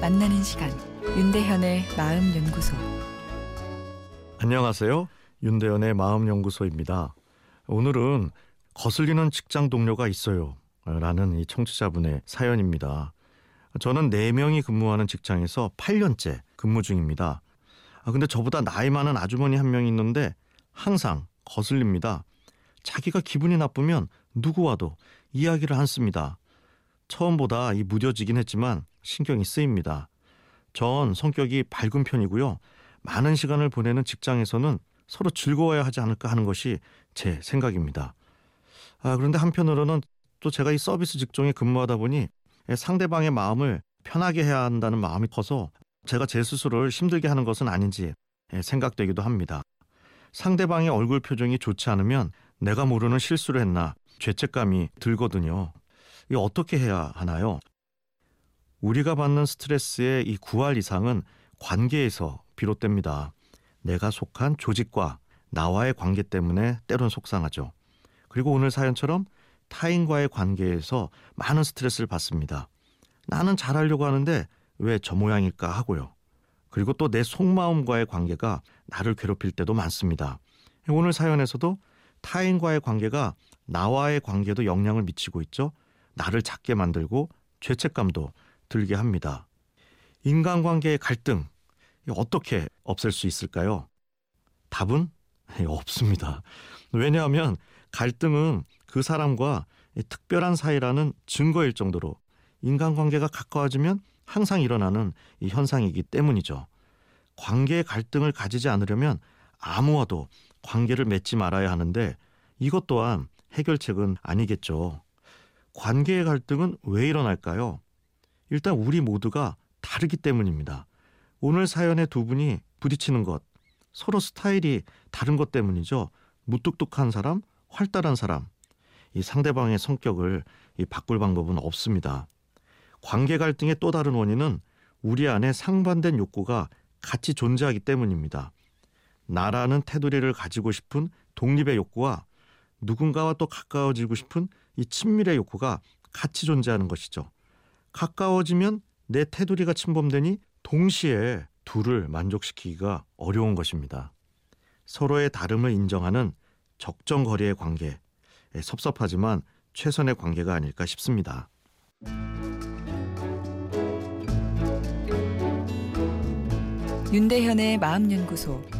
만나는 시간 윤대현의 마음 연구소 안녕하세요. 윤대현의 마음 연구소입니다. 오늘은 거슬리는 직장 동료가 있어요. 라는 이 청취자분의 사연입니다. 저는 4명이 근무하는 직장에서 8년째 근무 중입니다. 아, 근데 저보다 나이 많은 아주머니 한명 있는데 항상 거슬립니다. 자기가 기분이 나쁘면 누구와도 이야기를 않습니다. 처음보다 이 무뎌지긴 했지만 신경이 쓰입니다. 전 성격이 밝은 편이고요. 많은 시간을 보내는 직장에서는 서로 즐거워야 하지 않을까 하는 것이 제 생각입니다. 아, 그런데 한편으로는 또 제가 이 서비스 직종에 근무하다 보니 상대방의 마음을 편하게 해야 한다는 마음이 커서 제가 제 스스로를 힘들게 하는 것은 아닌지 생각되기도 합니다. 상대방의 얼굴 표정이 좋지 않으면 내가 모르는 실수를 했나 죄책감이 들거든요. 이 어떻게 해야 하나요? 우리가 받는 스트레스의 이 9할 이상은 관계에서 비롯됩니다. 내가 속한 조직과 나와의 관계 때문에 때론 속상하죠. 그리고 오늘 사연처럼 타인과의 관계에서 많은 스트레스를 받습니다. 나는 잘하려고 하는데 왜 저 모양일까 하고요. 그리고 또 내 속마음과의 관계가 나를 괴롭힐 때도 많습니다. 오늘 사연에서도 타인과의 관계가 나와의 관계도 영향을 미치고 있죠. 나를 작게 만들고 죄책감도 들게 합니다. 인간관계의 갈등 어떻게 없앨 수 있을까요? 답은 없습니다. 왜냐하면 갈등은 그 사람과 특별한 사이라는 증거일 정도로 인간관계가 가까워지면 항상 일어나는 이 현상이기 때문이죠. 관계의 갈등을 가지지 않으려면 아무와도 관계를 맺지 말아야 하는데 이것 또한 해결책은 아니겠죠. 관계의 갈등은 왜 일어날까요? 일단 우리 모두가 다르기 때문입니다. 오늘 사연의 두 분이 부딪히는 것, 서로 스타일이 다른 것 때문이죠. 무뚝뚝한 사람, 활달한 사람. 이 상대방의 성격을 이 바꿀 방법은 없습니다. 관계 갈등의 또 다른 원인은 우리 안에 상반된 욕구가 같이 존재하기 때문입니다. 나라는 테두리를 가지고 싶은 독립의 욕구와 누군가와 또 가까워지고 싶은 이 친밀의 욕구가 같이 존재하는 것이죠. 가까워지면 내 테두리가 침범되니 동시에 둘을 만족시키기가 어려운 것입니다. 서로의 다름을 인정하는 적정 거리의 관계, 섭섭하지만 최선의 관계가 아닐까 싶습니다. 윤대현의 마음연구소